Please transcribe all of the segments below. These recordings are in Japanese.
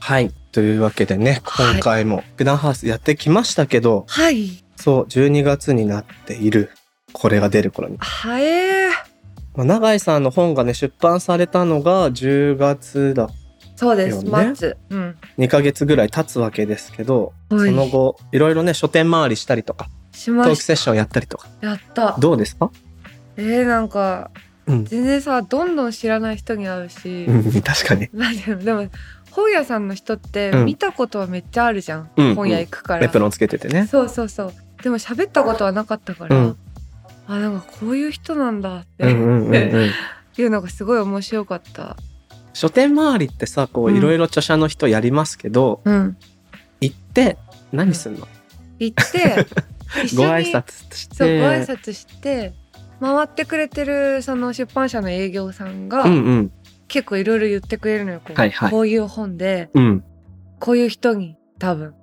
はいというわけでねはい今回も九段ハウスやってきましたけど、はい。そう12月になっているこれが出る頃にはえー。まあ永井さんの本がね出版されたのが10月だそうです。よね末。うん。2ヶ月ぐらい経つわけですけどはいその後いろいろね書店回りしたりとかしましトークセッションやったりとかた。やった。どうですか？えー、なんかうん、全然さどんどん知らない人に会うし。うん、確かにでも本屋さんの人ってうん。見たことはめっちゃあるじゃん。うん本屋行くから。エプロンつけててね。そうそうそう。でも喋ったことはなかったから、うん。あなんかこういう人なんだって、いうのがすごい面白かった。書店回りってさこううん。いろいろ著者の人やりますけど、うん。行って何すんの、行って 一ご挨拶して。そうご挨拶して回ってくれてるその出版社の営業さんが、うんうん結構いろいろ言ってくれるのよこう,、はいはい。こういう本でうん。こういう人に多分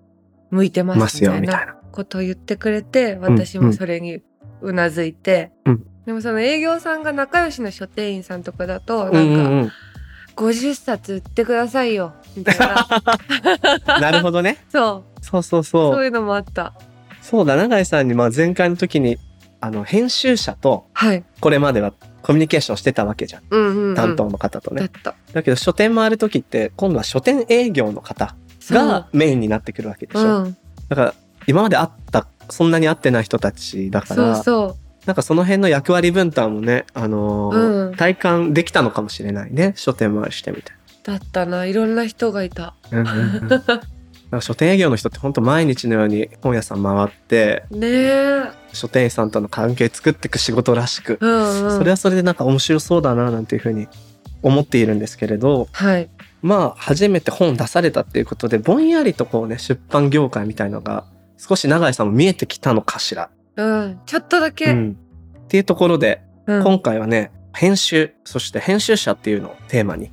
向いてまますすみたいな。ことを言ってくれて私もそれにうなずいて、うん。でもその営業さんが仲良しの書店員さんとかだとなんか、うんうん。うん50冊売ってくださいよみたいな。なるほどね。そう。そうそうそう。そういうのもあった。そうだ永井さんに。まあ前回の時にあの編集者とはい。これまではコミュニケーションしてたわけじゃん。うんうん、うん、担当の方とね、だだけど書店回る時って今度は書店営業の方がメインになってくるわけでしょ、うん、だから今まで会ったそんなに会ってない人たちだからそうそなんかその辺の役割分担もね、あのーうん。体感できたのかもしれないね書店回りしてみて。うだったな。いろんな人がいた。うんうんうん。書店営業の人って本当毎日のように本屋さん回ってねえ書店員さんとの関係作っていく仕事らしく、うんうん。それはそれでなんか面白そうだななんていうふうに思っているんですけれどはい。まあ初めて本出されたっていうことでぼんやりとこうね出版業界みたいのが少し永井さんも見えてきたのかしら。うん。ちょっとだけ、うん、っていうところでうん。今回はね編集そして編集者っていうのをテーマに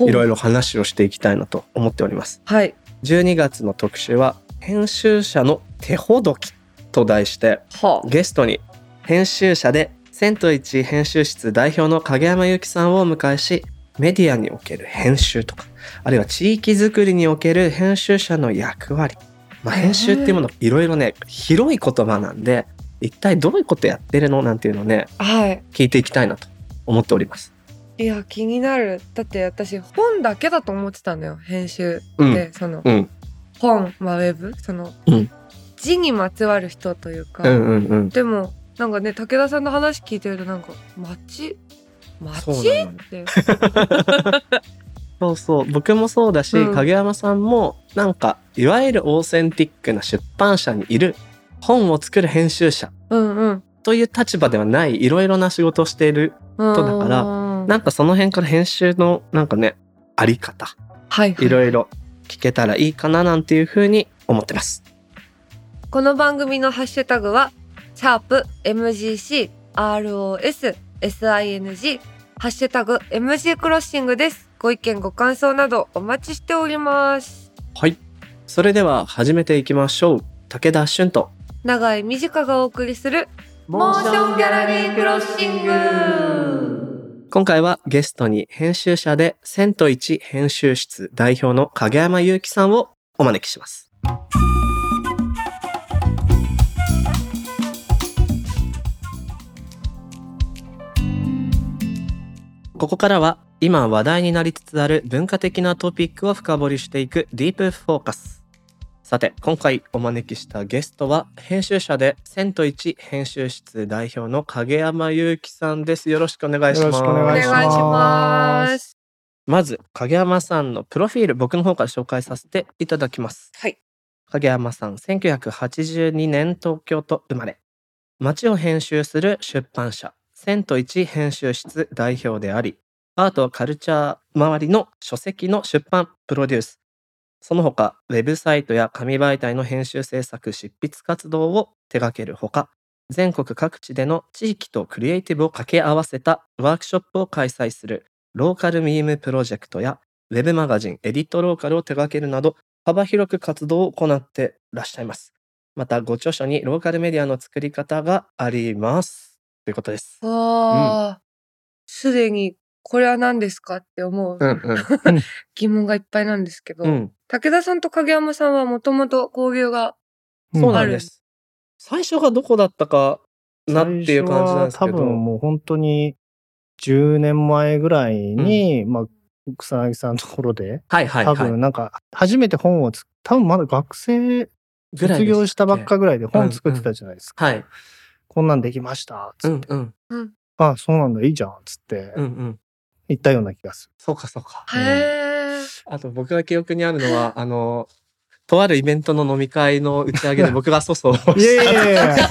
いろいろ話をしていきたいなと思っております。はい。12月の特集は編集者の手ほどきと題してはあ。ゲストに編集者でセント一編集室代表の影山由紀さんをお迎えしメディアにおける編集とかあるいは地域づくりにおける編集者の役割、まあ、編集っていうものいろいろね広い言葉なんで一体どういうことやってるのなんていうのをねはい。聞いていきたいなと思っております。いや気になる。だって私本だけだと思ってたのよ編集うん。で、そのうん。本まあウェブ？その、うん字にまつわる人というか、うんうんうん。でもなんかね武田さんの話聞いてるとなんか町？そう町って。そうそう。僕もそうだし、うん。影山さんもなんかいわゆるオーセンティックな出版社にいる本を作る編集者うんうん。という立場ではないいろいろな仕事をしているうんとだからうんなんかその辺から編集のなんかねあり方はいはい。いろいろ聞けたらいいかななんていうふうに思ってます。この番組のハッシュタグはシャープ MGC ROS SING ハッシュタグ MG クロッシングです。ご意見ご感想などお待ちしております。はい。それでは始めていきましょう。武田俊と長井美智香がお送りするモーションギャラリークロッシング。今回はゲストに編集者でセント一編集室代表の影山祐希さんをお招きします。ここからは今話題になりつつある文化的なトピックを深掘りしていくディープフォーカス。さて、今回お招きしたゲストは編集者でセント一編集室代表の影山祐希さんです。よろしくお願いします。よろしくおお願いします願いしますまず影山さんのプロフィール僕の方から紹介させていただきますはい影山さん1982年東京都生まれ街を編集する出版社セント一編集室代表でありアートカルチャー周りの書籍の出版プロデュースその他、ウェブサイトや紙媒体の編集制作執筆活動を手掛けるほか、全国各地での地域とクリエイティブを掛け合わせたワークショップを開催するローカルミームプロジェクトやウェブマガジンエディットローカルを手掛けるなど幅広く活動を行ってらっしゃいます。また、ご著書にローカルメディアの作り方があります。ということです。すでにこれは何ですかって思ううんうん。疑問がいっぱいなんですけど、うん。武田さんと影山さんはもともと交流がそうなんです。最初がどこだったかなっていう感じなんですけど。最初は多分もう本当に10年前ぐらいに、まあ、草薙さんのところで、はいはいはい。多分なんか初めて本をつ、多分まだ学生卒業したばっかぐらいで本作ってたじゃないですか。はい。こんなんできました。つって。うんうん。あ、そうなんだ、いいじゃん。つってうんうん。言ったような気がすそうかそうか。うんへえ、あと僕が記憶にあるのは、あの、とあるイベントの飲み会の打ち上げで 僕が粗相をした。やいやいや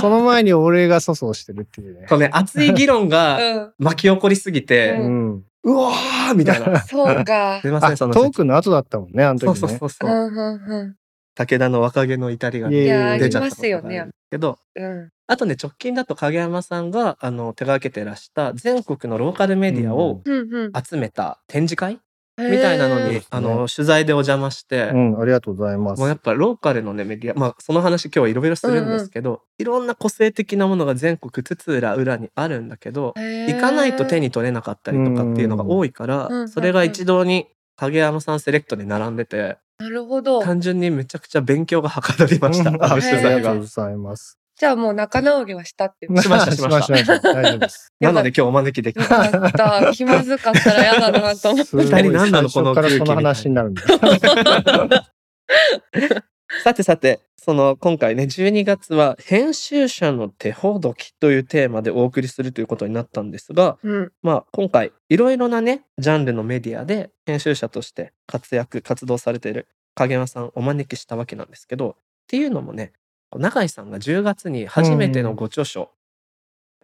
その前に俺が粗相してるっていうね。そうね、熱い議論がうん、巻き起こりすぎて、ううん。うわーみたいな。そうか すい。ません、あ、トそのークの後だったもんね、あのそう時ね。そうそうそうう。んうんうん武田の若気の至りが出ちゃったありますよねことがあるんですけど、うんあとね、直近だと影山さんがあの手掛けてらした全国のローカルメディアをうん。うん集めた展示会みたいなのに、あの取材でお邪魔して、うん、ありがとうございます。もうやっぱローカルのねメディア、まあその話今日はいろいろするんですけど、いろんな個性的なものが全国津々浦々にあるんだけど、行かないと手に取れなかったりとかっていうのが多いから、うんそれが一堂に影山さんセレクトで並んでて、なるほど。単純にめちゃくちゃ勉強がはかどりました。うんありがとう。ございます。じゃあもう仲直りはしたっていう。しましたしました しました。大丈夫です。なので今日お招きできよた。かった。気まずかったら嫌だなと思って。二人何なのこの最初からその空気みたいな話になるんだ。さてさて、その今回ね、12月は編集者の手ほどきというテーマでお送りするということになったんですが、うん。まあ今回いろいろなね、ジャンルのメディアで編集者として活躍、活動されている影山さんをお招きしたわけなんですけど、っていうのもね、永井さんが10月に初めてのご著書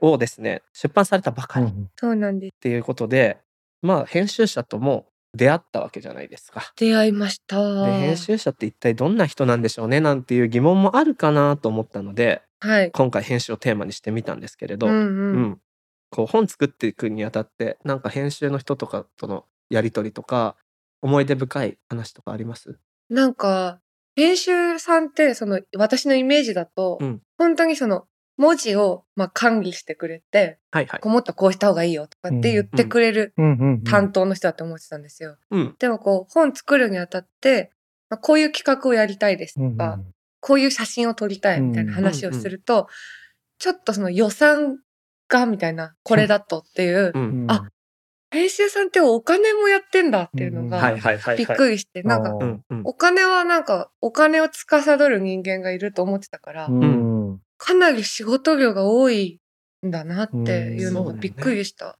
をですね、出版されたばかりっうんそうなんです。ていうことで、まあ編集者とも出会ったわけじゃないですか。出会いました。で編集者って一体どんな人なんでしょうねなんていう疑問もあるかなと思ったのではい。今回編集をテーマにしてみたんですけれど、うんううんん。こう本作っていくにあたってなんか編集の人とかとのやり取りとか思い出深い話とかあります？なんか、編集さんって、その、私のイメージだと、うん本当にその、文字を、まあ、管理してくれて、はいはい。こうもっとこうした方がいいよとかって言ってくれるうんうんうん担当の人だと思ってたんですよ。うん。でもこう、本作るにあたって、まあ、こういう企画をやりたいですうんうんとか、こういう写真を撮りたいみたいな話をすると、ちょっとその予算がみたいな、これだとっていうう、うん。んあ編集さんってお金もやってんだっていうのうんが、びっはいくりして、なんか、うんうん。お金はなんか、お金を司る人間がいると思ってたから、うんかなり仕事量が多いんだなっていうのうんがびっくりした。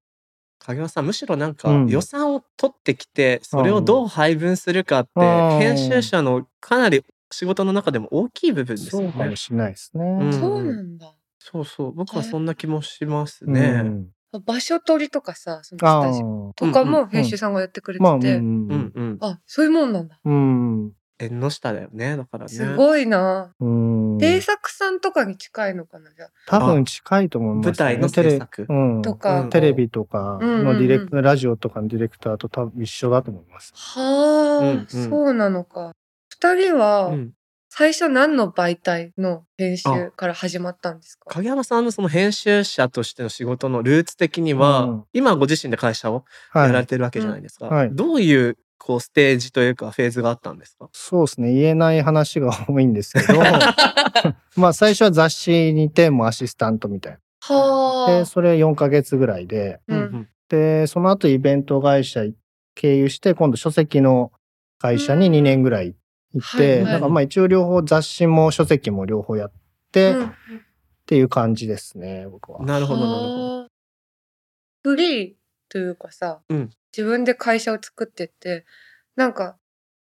影山さんむしろなんかうん予算を取ってきてそれをどう配分するかってうん編集者のかなり仕事の中でも大きい部分ですよねそうかも。しれないですね。うんそうなんだ。そうそう僕はそんな気もしますうね。ん場所取りとかさ、そのあスタジオーとかも編集さんがやってくれてて、んうんうん。あ、そういうもんなんだ。うん。縁の下だよねだからね。すごいな。うん。制作さんとかに近いのかな、じゃあ。多分近いと思います、ね。舞台のテレ制作うん。とかうんテレビとかのディレク、うんラジオとかのディレクターと多分一緒だと思います。はあ、うんうんそうなのか。二人はうん最初何の媒体の編集から始まったんですか？影山さんのその編集者としての仕事のルーツ的には、うん今ご自身で会社をはい。やられてるわけじゃないですか。うんはいどういうこうステージというかフェーズがあったんですか？そうですね。言えない話が多いんですけど、まあ最初は雑誌にてもアシスタントみたいな。で、はあ。それ4ヶ月ぐらいで、うんで、その後イベント会社経由して、今度書籍の会社に2年ぐらい行って、はいはいだからまあ一応両方雑誌も書籍も両方やって、っうんていう感じですね、僕は。なるほどなるほど。はあフリー？というかさ、うん自分で会社を作ってって、なんか、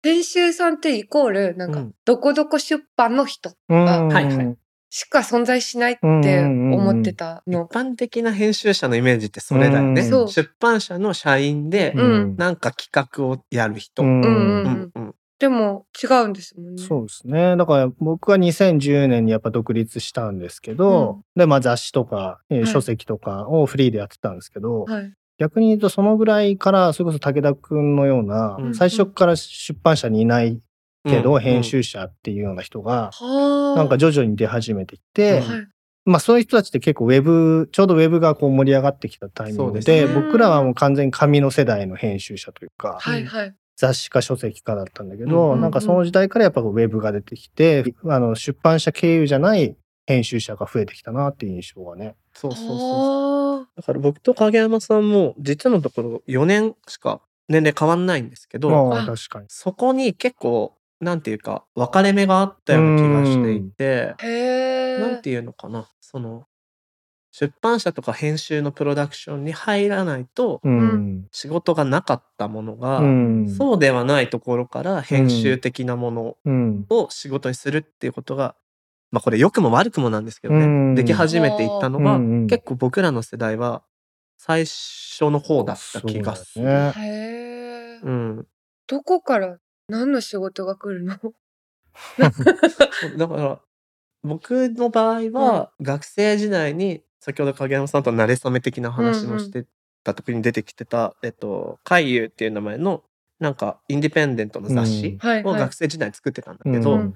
編集さんってイコール、なんかうん、どこどこ出版の人うんはいはいしか存在しないって思ってた一の。般的な編集者のイメージってそれだよね。出版社の社員でうんなんか企画をやる人。うんうんうんうんうんでも違うんですもんね。そうですね。だから僕は2010年にやっぱ独立したんですけど、で、まあ雑誌とか、書籍とかをフリーでやってたんですけど、はい。逆に言うとそのぐらいから、それこそ武田くんのような、うん最初から出版社にいないけど、うん編集者っていうような人が、はあ。なんか徐々に出始めてきて。まあそういう人たちって結構ウェブ、ちょうどウェブがこう盛り上がってきたタイミングで、僕らはもう完全に紙の世代の編集者というか、はいはい。雑誌か書籍かだったんだけど、うんなんかその時代からやっぱウェブが出てきて、あの出版社経由じゃない編集者が増えてきたなっていう印象がね。そうそうそうだから僕と影山さんも実のところ4年しか年齢変わんないんですけど、まああ確かに。そこに結構なんていうか分かれ目があったような気がしていて、あ。へえ。なんていうのかなその出版社とか編集のプロダクションに入らないとうん。仕事がなかったものが、うん。そうではないところから編集的なものうん。を仕事にするっていうことが、まあこれ良くも悪くもなんですけどね、うん。でき始めていったのが、うん結構僕らの世代は最初の方だった気がする。ね。へえ。うん、どこから何の仕事が来るの？だから僕の場合は学生時代に先ほど影山さんと馴れ初め的な話もしてた時に出てきてた「えっと、海遊」っていう名前のなんかインディペンデントの雑誌をはいはい。学生時代に作ってたんだけど、うん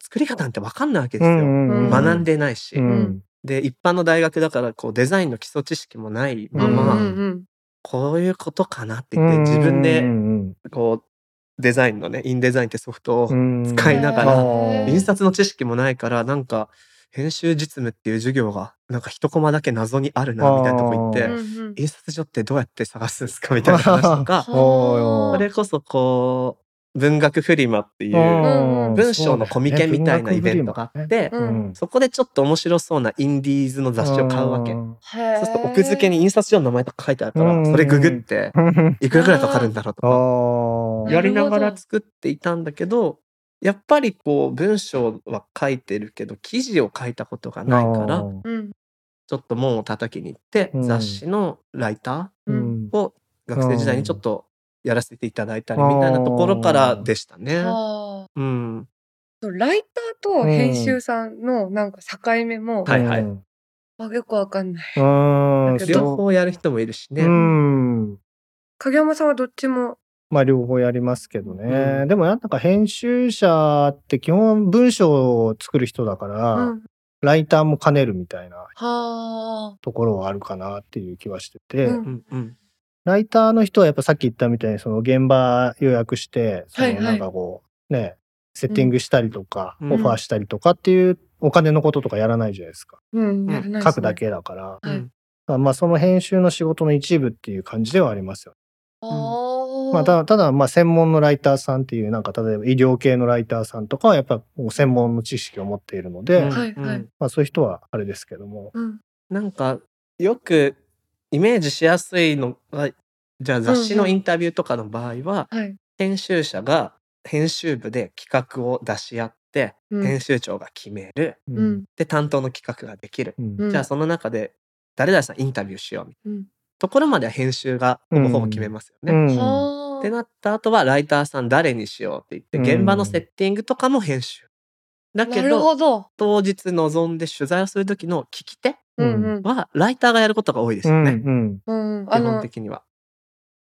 作り方なんて分かんないわけですよ。うん学んでないし、うん。で一般の大学だからこうデザインの基礎知識もないまうんま、うんうん。こういうことかなって言って自分うでんこうデザインのねインデザインってソフトをうん使いながら印刷の知識もないからなんか編集実務っていう授業がなんか一コマだけ謎にあるなみたいなとこ行って印刷所ってどうやって探すんですかみたいな話とか それこそこう文学フリマっていううん文章のコミケみたいなイベントがあってうん。そこでちょっと面白そうなインディーズの雑誌を買うわけ。へそうえ。すると奥付けに印刷所の名前とか書いてあるからうんそれググっていくらぐらいかかるんだろうとか。あやりながら作っていたんだけどやっぱりこう文章は書いてるけど記事を書いたことがないからうん。ちょっと門を叩きに行ってうん。雑誌のライターを学生時代にちょっとやらせていただいたりみたいなところからでしたね。はあ。うん、ライターと編集さんのなんか境目も、はいはいうんあよくわかんない。両方やる人もいるしね。うん。影山さんはどっちも。まあ両方やりますけどね。うんでもなんか編集者って基本文章を作る人だから、うん、ライターも兼ねるみたいなはあ。ところはあるかなっていう気はしてて、うんうんうんライターの人はやっぱさっき言ったみたいにその現場予約して、そのなんかこう、ね、セッティングしたりとか、うんオファーしたりとかっていうお金のこととかやらないじゃないですか。うん、ね書くだ。けだから。はいまあその編集の仕事の一部っていう感じではありますよ。ああ。まあただ、ただまあ専門のライターさんっていうなんか例えば医療系のライターさんとかはやっぱ専門の知識を持っているので、うんはいはいうんまあそういう人はあれですけども。うん。なんかよくイメージしやすいのがじゃあ雑誌のインタビューとかの場合は、はい。編集者が編集部で企画を出し合って、うん編集長が決めるううん。で担当の企画ができる、うんうんじゃあその中で誰々さんインタビューしようみたいなうん。ところまでは編集がほぼほぼ決めますよね。ってなった後はライターさん誰にしようって言ってうん現場のセッティングとかも編集。だけなるどほど。当日臨んで取材をする時の聞き手うんうん。はライターがやることが多いですよね。うんうん、あ基本の的には。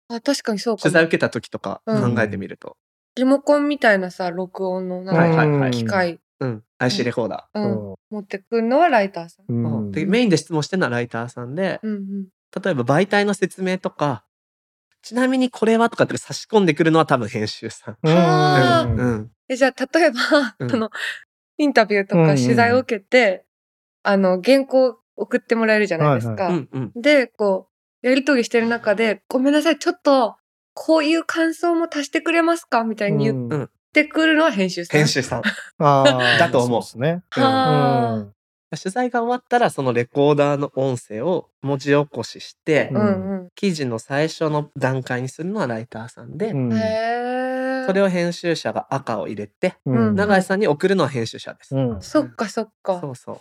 あ確かにそうかも。取材受けた時とかうん。考えてみると。リモコンみたいなさ録音のなんか機械、うん。IC レコーダううん。ん。持ってくるのはライターさん。うー。ん。でメインで質問してるのはライターさんで、うんうん。例えば媒体の説明とか、ちなみにこれはとかって差し込んでくるのは多分編集さん。うん。じゃあ例えば、うん。そのインタビューとか取材を受けて、あの原稿送ってもらえるじゃないですか。うんうん。でこうやり取りしてる中で「ごめんなさいちょっとこういう感想も足してくれますか?」みたいに言っうんてくるのは編集さん。編集さん。だと思うですね。はあうん取材が終わったらそのレコーダーの音声を文字起こしして、ううんうん。記事の最初の段階にするのはライターさんで、うん。それを編集者が赤を入れて、うん永井さんに送るのは編集者です。うんそっかそっか。そうそう。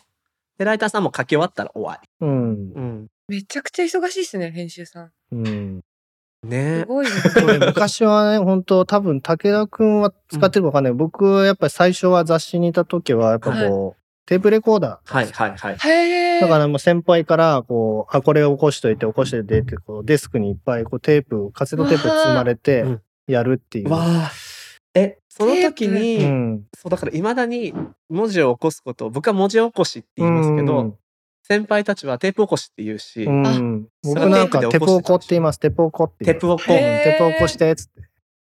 で、ライターさんも書き終わったら終わうんり。うん。めちゃくちゃ忙しいですね編集さん。うんねすごいね。これ昔はね、本当多分武田くんは使ってるかわかんない。僕はやっぱり最初は雑誌にいた時は、やっぱこう、テープレコーダー。はいはいはい。へえ。だからもう先輩から、こう、あ、これを起こしといて、起こしといてって、こう、デスクにいっぱい、こう、テープ、カセットテープ積まれてうん、やるっていう。わあ。え、その時に、うん。そうだから未だに文字を起こすことを僕は文字起こしって言いますけど、うん先輩たちはテープ起こしって言うし、うん。僕なんか、テテープで起こって言います。テポコって言う。テープをこう、へーテポ起こして、つって。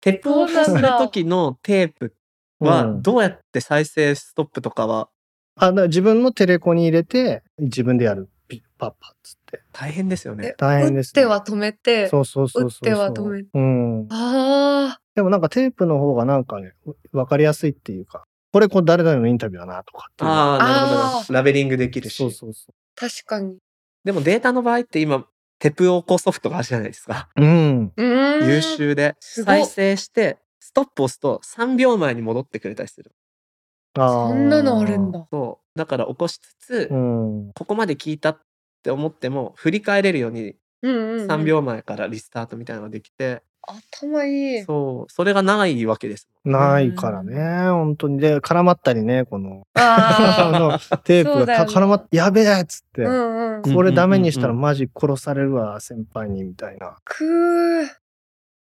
テープを起こす時のテープはうんどうやって再生ストップとかは？あ、だから自分のテレコに入れて、自分でやる。ピッパッパッつって。大変ですよねえ。大変ですね打っては止めて。そうそうそうそう。打っては止めうん。ああ。でもなんかテープの方がなんかね、わかりやすいっていうか、これこれ誰々のインタビューだなとかっていう。ああ、なるほど。ラベリングできるし。そうそうそ確かに。でもデータの場合って今、テプオコソフトがあるじゃないですか？う。うん。優秀で。再生して、ストップ押すと3秒前に戻ってくれたりする。あーそんなのあるん。だ。そう。だから起こしつつ、うん。ここまで聞いたって思っても、振り返れるようにうんうん、うん。3。秒前からリスタートみたいなのができて、頭いい。そう。それがないわけですもん。ないからね、本当に。で、絡まったりね、この、あ あの、テープがか絡まっやべえっつって、あ。うんうん。んこれダメにしたらうんうんマジ殺されるわ、先輩に、みたいな。くー。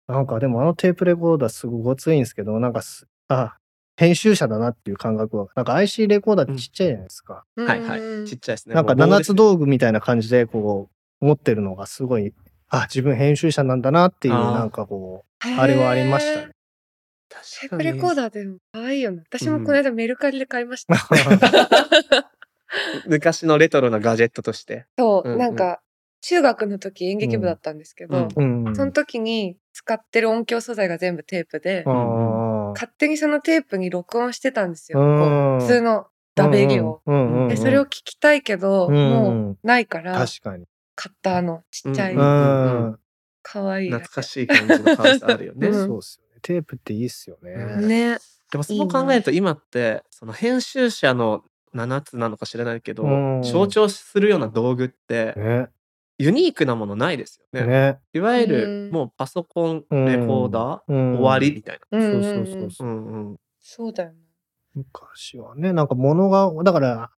なんかでもあのテープレコーダーすごいごついんですけど、なんかす、あ、編集者だなっていう感覚は。なんか IC レコーダーってちっちゃいじゃないですか。はいはい。うんちっちゃいですね。なんか七つ道具みたいな感じでこう持ってるのがすごい、あ、自分編集者なんだなっていう、なんかこう、あれはありましたね。。テープレコーダーでも可愛いよね。私もこの間メルカリで買いました。昔のレトロなガジェットとして。そう、うんうんなんか中学の時演劇部だったんですけど、うんうん。その時に使ってる音響素材が全部テープで、あー勝手にそのテープに録音してたんですよ。普通のダベリを。でそれを聞きたいけど、うんもうないから確かに。買ったあのちっちゃい、うんうん。可愛いやつ懐かしい感じの可愛さあるよね。うんそうっすよね。テープっていいっすよね。うんね。でもそう考えると今ってその編集者の7つなのか知らないけど、うん象徴するような道具ってね。ユニークなものないですよね。ね。いわゆうんるもうパソコン、うんレコーダー、うん終わりみたいうんうんそうそうそううんそうう。な。うんうん。そうだよね。昔はね、なんか物が、だから、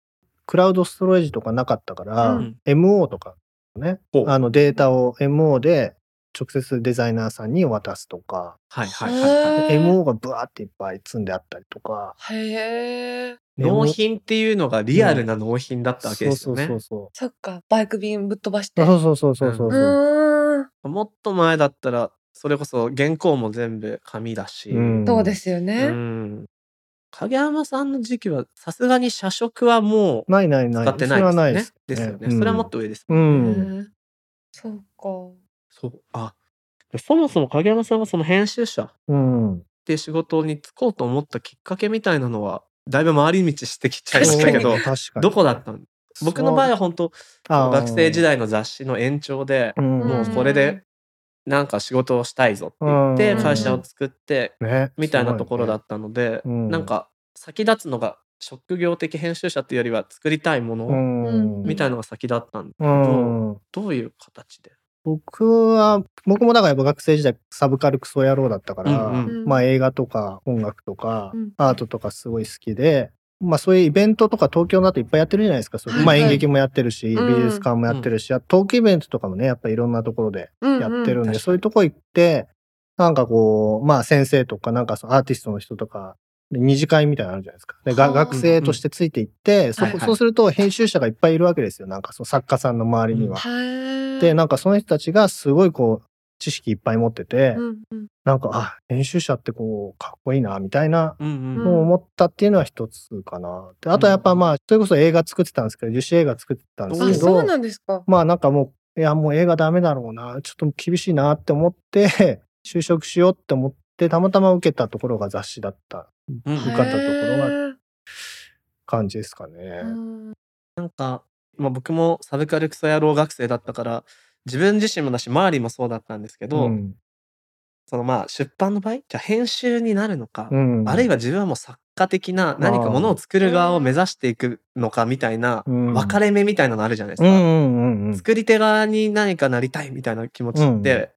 クラウドストレージとかなかったから、うん MO とかね、あのデータを MO で直接デザイナーさんに渡すとか、はいはいはい MO がブワーっていっぱい積んであったりとか、へえ。納品っていうのがリアルな納品だったわけですよね。そうそうそっか、バイク便ぶっ飛ばして。そうそう。そうそうそうそううそう。ーん。もっと前だったらそれこそ原稿も全部紙だし、うんそうですようね。ん影山さんの時期はさすがに社食はもうないないない。使ってないそれはないでですす。ね。ですよね。うんそれはもっと上ですうもん。そうか。そう。あ、そもそも影山さんがその編集者っうん。ていう仕事に就こうと思ったきっかけみたいなのは、だいぶ回り道してきちゃいましたけど。どこだったの僕の場合は本当学生時代の雑誌の延長で、うん、もうこれでなんか仕事をしたいぞって言ってうん。会社を作ってね、みたいなところだっったので、うん。なんか先立つのが職業的編集者っていうよりは作りたいものうん。みたいのが先だったんだけうど、ん。どういう形で僕は、僕もだからやっぱ学生時代サブカルクソ野郎だったから、うんうん。まあ映画とか音楽とかうん。アートとかすごい好きで、まあそういうイベントとか東京だといっぱいやってるじゃないですか。まあ演劇もやってるし、うん。美術館もやってるし、あとトークイベントとかもね、やっぱいろんなところでややってるんで、そういうとこ行って、なんかこう、まあ先生とかなんかそのアーティストの人とか、で二次会みたいなのあるじゃないですか。で、がはあ学生としてついていって、そそうすると編集者がいっぱいいるわけですよ。なんかその作家さんの周りには。はい。で、なんかその人たちがすごいこう、知識いっぱい持ってて、うんうんなんか、あ、編集者ってこう、かっこいいな、みたいなうんうんのを思ったっていうのは一つかな。であとはやっぱまあ、それこそ映画作ってたんですけど、樹脂映画作ってたんですあ、けそうど、なんですか。まあなんかもう、いやもう映画ダメだろうな、ちょっと厳しいなって思って、就職しようって思って、たまたま受けたところが雑誌だった。うん。受かったところはへ感じですかね。なんか、まあ、僕もサブカルクソ野郎学生だったから自分自身もだし周りもそうだったんですけど、うん。そのまあ出版の場合じゃあ編集になるのか、うん。あるいは自分はもう作家的な何かものを作る側を目指していくのかみたいなうん。分かれ目みたいなのあるじゃないですか。作り手側に何かなりたいみたいな気持ちって、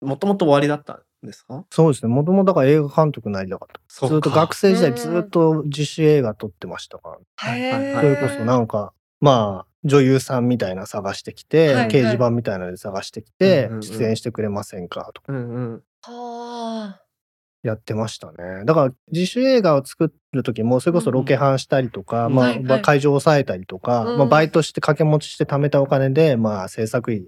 もともと終わりだった。んですか？そうですね。もともとだから映画監督になりたかった。そっか。ずっと学生時代うん。ずっと自主映画撮ってましたから。はい。はいそれこそなんか、まあ、女優さんみたいな探してきて、はい。はい。掲示板みたいなので探してきて、うんうんうん。出演してくれませんかとか。うんうん。はやってましたね。だから自主映画を作る時も、それこそロケハンしたりとか、まあ、うんはい。はい。まあ会場を抑えたりとか、うん。まあ、バイトして掛け持ちして貯めたお金で、まあ、制作費、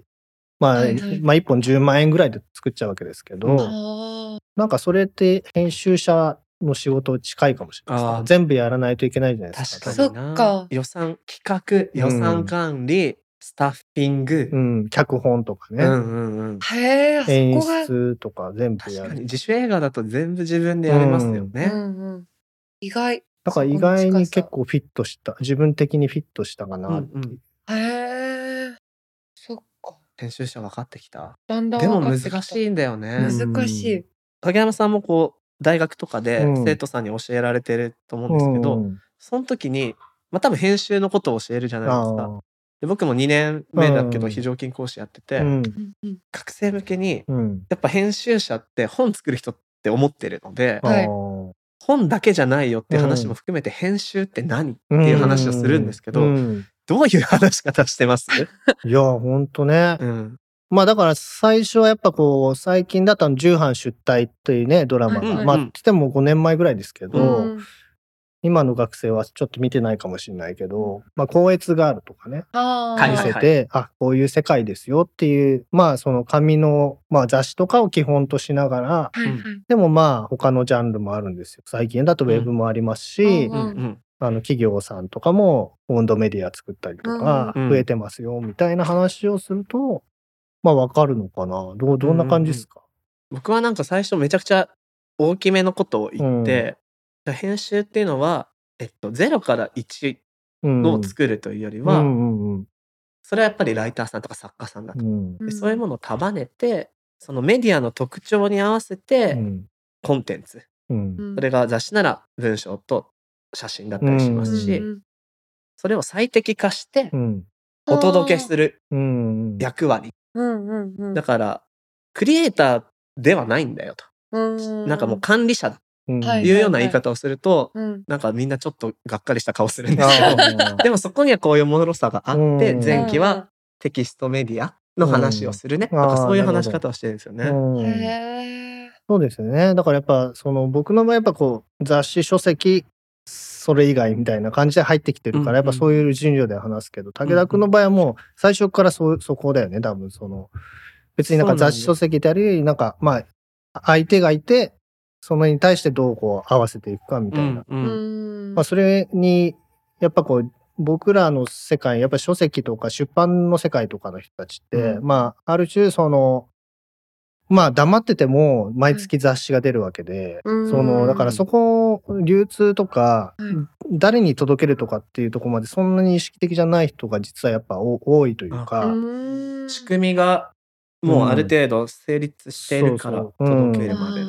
まあ、はいはいまあ、1本10万円ぐらいで作っちゃうわけですけど、なんかそれって編集者の仕事近いかもしれないですねあー全部やらないといけないじゃないですか。確かになそっか予算企画予算管理、スタッフィングう、ん、脚本とかね、うんうんうん演。出とか全部確やる。かに自主映画だと全部自分でやれますよね、うんうん。意外。だから意外に結構フィットした、自分的にフィットしたかなっていう。うんへえ。編集者分かってきた？だんだんでも分かってきた。難しいんだよね、うん。難しい。影山さんもこう大学とかでうん。生徒さんに教えられてると思うんですけど、うん。その時にまあ多分編集のことを教えるじゃないですか。あで僕も2年目だけどうん。非常勤講師やってて、ーうん。うんうん学生向けにうん。やっぱ編集者って本作る人って思ってるので、はいあー。本だけじゃないよっていう話も含めて編集って何っていう話をするんですけど、うんどういう話し方してます、いや、ほんとね。うん、まあだから最初はやっぱこう、最近だったら重版出退っていうね、ドラマが。はいはいまあ、来ても5年前ぐらいですけど、うん今の学生はちょっと見てないかもしれないけど、まあ、光悦があるとかね、あはい見ーせて、あ、こういう世界ですよっていう、まあその紙の、まあ雑誌とかを基本としながら、はいはい。でもまあ他のジャンルもあるんですよ。最近だとウェブもありますし、うんうんうんあの企業さんとかも温度メディア作ったりとかうん。増えてますよみたいな話をすると、まあわかるのかな？どうどんな感じですか、僕はなんか最初めちゃくちゃ大きめのことを言って、編集っていうのは、えっと、0から1うん。を作るというよりは、うんうんうん。それはやっぱりライターさんとか作家さんだと、うん。でそういうものを束ねてそのメディアの特徴に合わせうてん。コンテンツ、うん。うん。それが雑誌なら文章と写真だったりしますし、うんそれを最適化してうん。お届けするうん役割、うんうんうん。だからクリエイターではないんだよと、うんなんかもう管理者とうんはいい。うような言い方をすると、うん。なんかみんなちょっとがっかりした顔するんですけどあー でもそこにはこういうものさがあって、うん前期はテキストメディアの話をするね、うんなんかそういう話し方をしてるんですよね。うんへえ。そうですよね。だからやっぱその僕の場合やっぱこう雑誌書籍それ以外みたいな感じで入ってきてるから、うんやっぱそういう順序で話すけど、武田君の場合はもう最初からそそこだよね多分その別になんか雑誌書籍でありなんかまあ相手がいてそのに対してどうこう合わせていくかみたいな、うんうん。ん。まあそれにやっぱこう僕らの世界やっぱ書籍とか出版の世界とかの人たちって、うん。まあある種そのまあ黙ってても毎月雑誌が出るわけで、うん。そのだからそこ流通とか、はい。誰に届けるとかっていうところまでそんなに意識的じゃない人が実はやっぱお多いというか、うん。仕組みがもうある程度成立しているから届けるまで。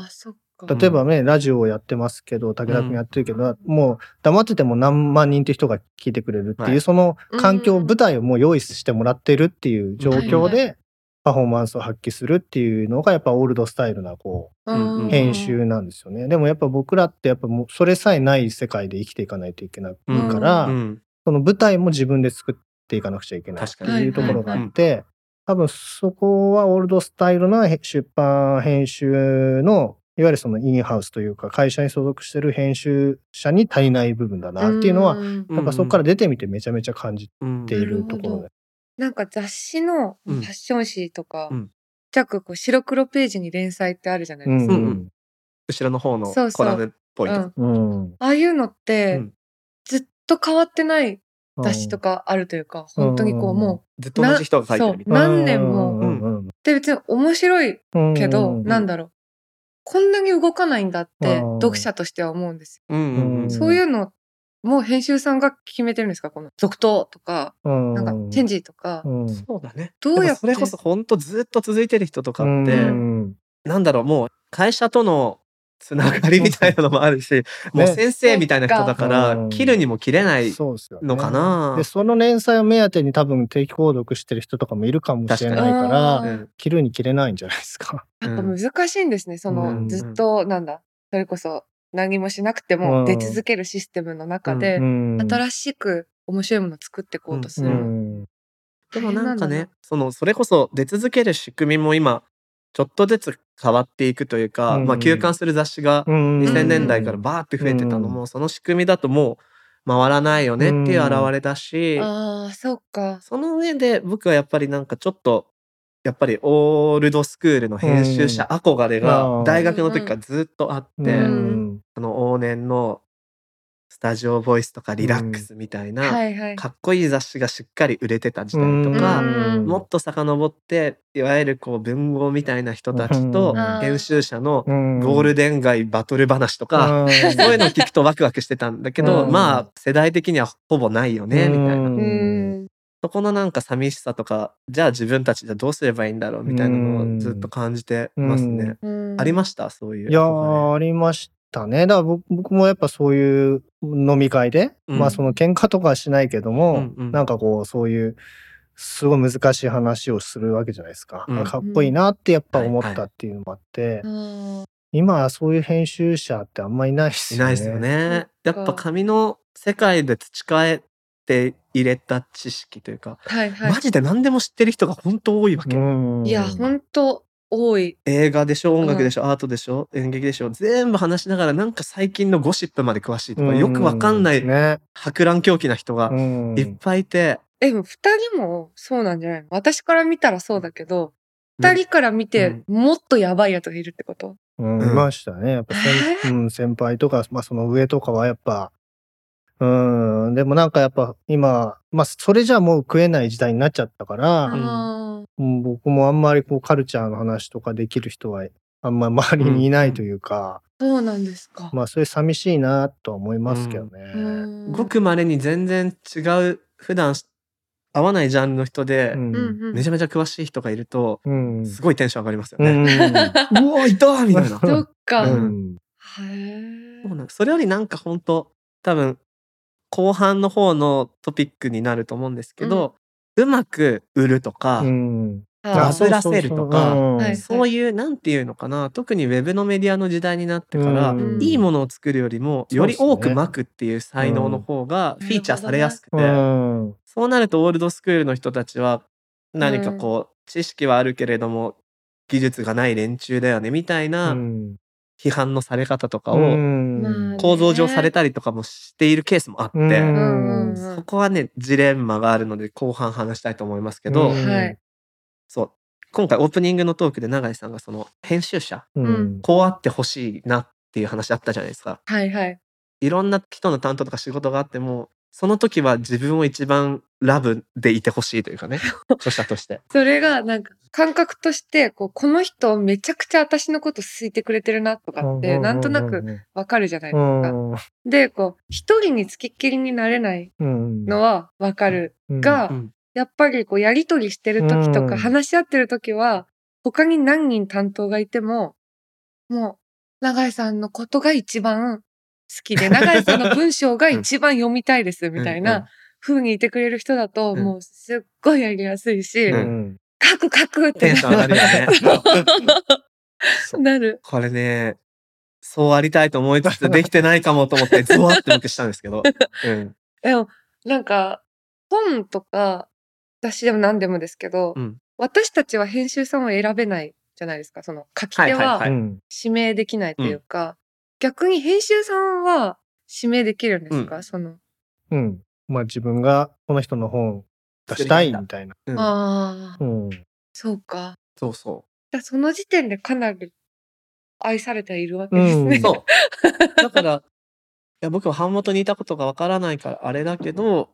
例えばね、ラジオをやってますけど武田君やってるけど、もう黙ってても何万人って人が聞いてくれるっていう、はい。その環境、うん。舞台をもう用意してもらってるっていう状況はい。でパフォーマンスを発揮するっていうのがやっぱオールドスタイルなこうんう編集なんですよね。でもやっぱ僕らってやっぱもうそれさえない世界で生きていかないといけないうんから、うんその舞台も自分で作っていかなくちゃいけないって確かにいうところがあって、多分そこはオールドスタイルなへ出版編集のいわゆるそのインハウスというか会社に所属してる編集者に足りない部分だなっていうのは、んやっぱそこから出てみてめちゃめちゃ感じうんているところで。なんか雑誌のフうん。ァッション誌とか、うゃくこう白黒ページに連載ってあるじゃないうんですか。うん後ろの方のそうそう。コラムっぽいとこ。うん。ああいうのって、うん。ずっと変わってない雑誌とかあるというか、本当にこうもずっと同じ人が書いてるみたいな。何年も。うんうんうで別に面白いうんけど、うんなんだろう。こんなに動かないんだってうん読者としては思うんですよ。うんうんうん。そういうのもう編集さんが決めてるんですか？この続投とか、うん。なんかチェンジとか、うん。そうだね。どうやって？それこそ本当ずっと続いてる人とかって、うん。なんだろうもう会社とのつながりみたいなのもあるし、もう先生みたいな人だからか切るにも切れないそうですよね。のかなで、その連載を目当てに多分定期購読してる人とかもいるかもしれないから、ん。切るに切れないんじゃないですか。やっぱ難しいんですね。その、うん。ずっと、なんだ、それこそ何もしなくてうん。も出続けるシステムの中で、うん新しく面白いものを作っていこうとすうる。ん。でもなんかね、その、それこそ出続ける仕組みも今、ちょっとずつ変わっていくというか、うん。まあ休刊する雑誌がうん2000年代からバーって増えてたのも、その仕組みだともう回らないよねっていう表れだし、ああ、そうか。その上で僕はやっぱりなんかちょっと、やっぱりオールドスクールの編集者憧れあがー大学の時からずっとあって、うんその往年のスタジオボイスとかリラックスみたいな、はいはい。かっこいい雑誌がしっかり売れてた時代とか、うん。もっと遡っていわゆるこう文豪みたいな人たちとうん。編集者のうん。ゴールデン街バトル話とか、うん。そういうのを聞くとワクワクしてたんだけど、うん。まあ世代的にはほぼないよねみたいな。そこのなんか寂しさとかじゃあ自分たちでどうすればいいんだろうみたいなのをずっと感じてますね。うん。ありました？そういう。いやーありましたね。だから僕僕もやっぱそういう飲み会で、うんまあその喧嘩とかはしないけども、うんうんなんかこうそういうすごい難しい話をするわけじゃないですか。うんかっこいいなってやっぱ思ったっていうのもあって、うん今はそういう編集者ってあんまりいないっすよね。いないですよね。やっぱ紙の世界で培えて入れた知識というか、はいはいマ。ジで何でも知ってる人が本当多いわけ。うん。いや、ほんと多い。映画でしょ？音楽でしょ、アートでしょ？演劇でしょ？全部話しながらなんか最近のゴシップまで詳しいとか、うん。よくわかんないね。博覧狂気な人がうん。いっぱいいて、え、でも二人もそうなんじゃない？の私から見たらそうだけど、二人から見てもっとやばいやつがいるってこと？うん、うん。いましたね。やっぱ先,、うん、先輩とか、まあその上とかはやっぱ、うん、でもなんかやっぱ今、まあそれじゃもう食えない時代になっちゃったから、あうん僕もあんまりこうカルチャーの話とかできる人はあんま周りにいないというか、ーそうなんですか。まあそれ寂しいなとは思いますけどね。うんごく稀に全然違う普段合わないジャンルの人で、うんうんうん。めちゃめちゃ詳しい人がいると、うんすごいテンション上がりますようね。んうわいたみたいな。そっか。へうんえ。そうなんそれよりなんか本当多分後半の方のトピックになると思うんですけど、うまく売るとか、バズらせるとか。そういうなんていうのかな。特にウェブのメディアの時代になってから、うん。いいものを作るよりもより多くまくっていう才能の方がうんフィーチャーされやすくて、うん。そうなるとオールドスクールの人たちは何かこう、知識はあるけれども技術がない連中だよねみたいなうん。批判のされ方とかを構造上されたりとかもしているケースもあって、そこはねジレンマがあるので後半話したいと思いますけど、うん。はい。そう今回オープニングのトークで永井さんがその編集者うんこうあってほしいなっていう話あったじゃないですか。はいはい。いろんな人の担当とか仕事があってもその時は自分を一番ラブでいてほしいというかね 著者として。それがなんか感覚としてこうこの人めちゃくちゃ私のこと好いてくれてるなとかってなんとなくわかるじゃないですか。うんでこう一人につきっきりになれないうんのはわかるが、うんやっぱりこうやりとりしてる時とうん。か話し合ってる時は他に何人担当がいてももう永井さんのことが一番好きで 永井さんの文章が一番読みたいですみたいな風にいてくれる人だとうん。もうすっごいやりやすいし、書く書くってテンション上がるよね。なる。これねそうありたいと思いつつできてないかもと思ってゾワって僕したんですけど。うん。でもなんか本とか私でも何でもですけど、うん。私たちは編集さんを選べないじゃないですか。その書き手は指名できないというか、逆に編集さんは指名できるんですか、うん。その。うん。まあ自分がこの人の本出したいみたいな。うん。ああ。うん。そうか。そうそじゃあその時点でかなり愛されているわけですね、うん。そう。だから、いや僕は版元にいたことがわからないからあれだけど、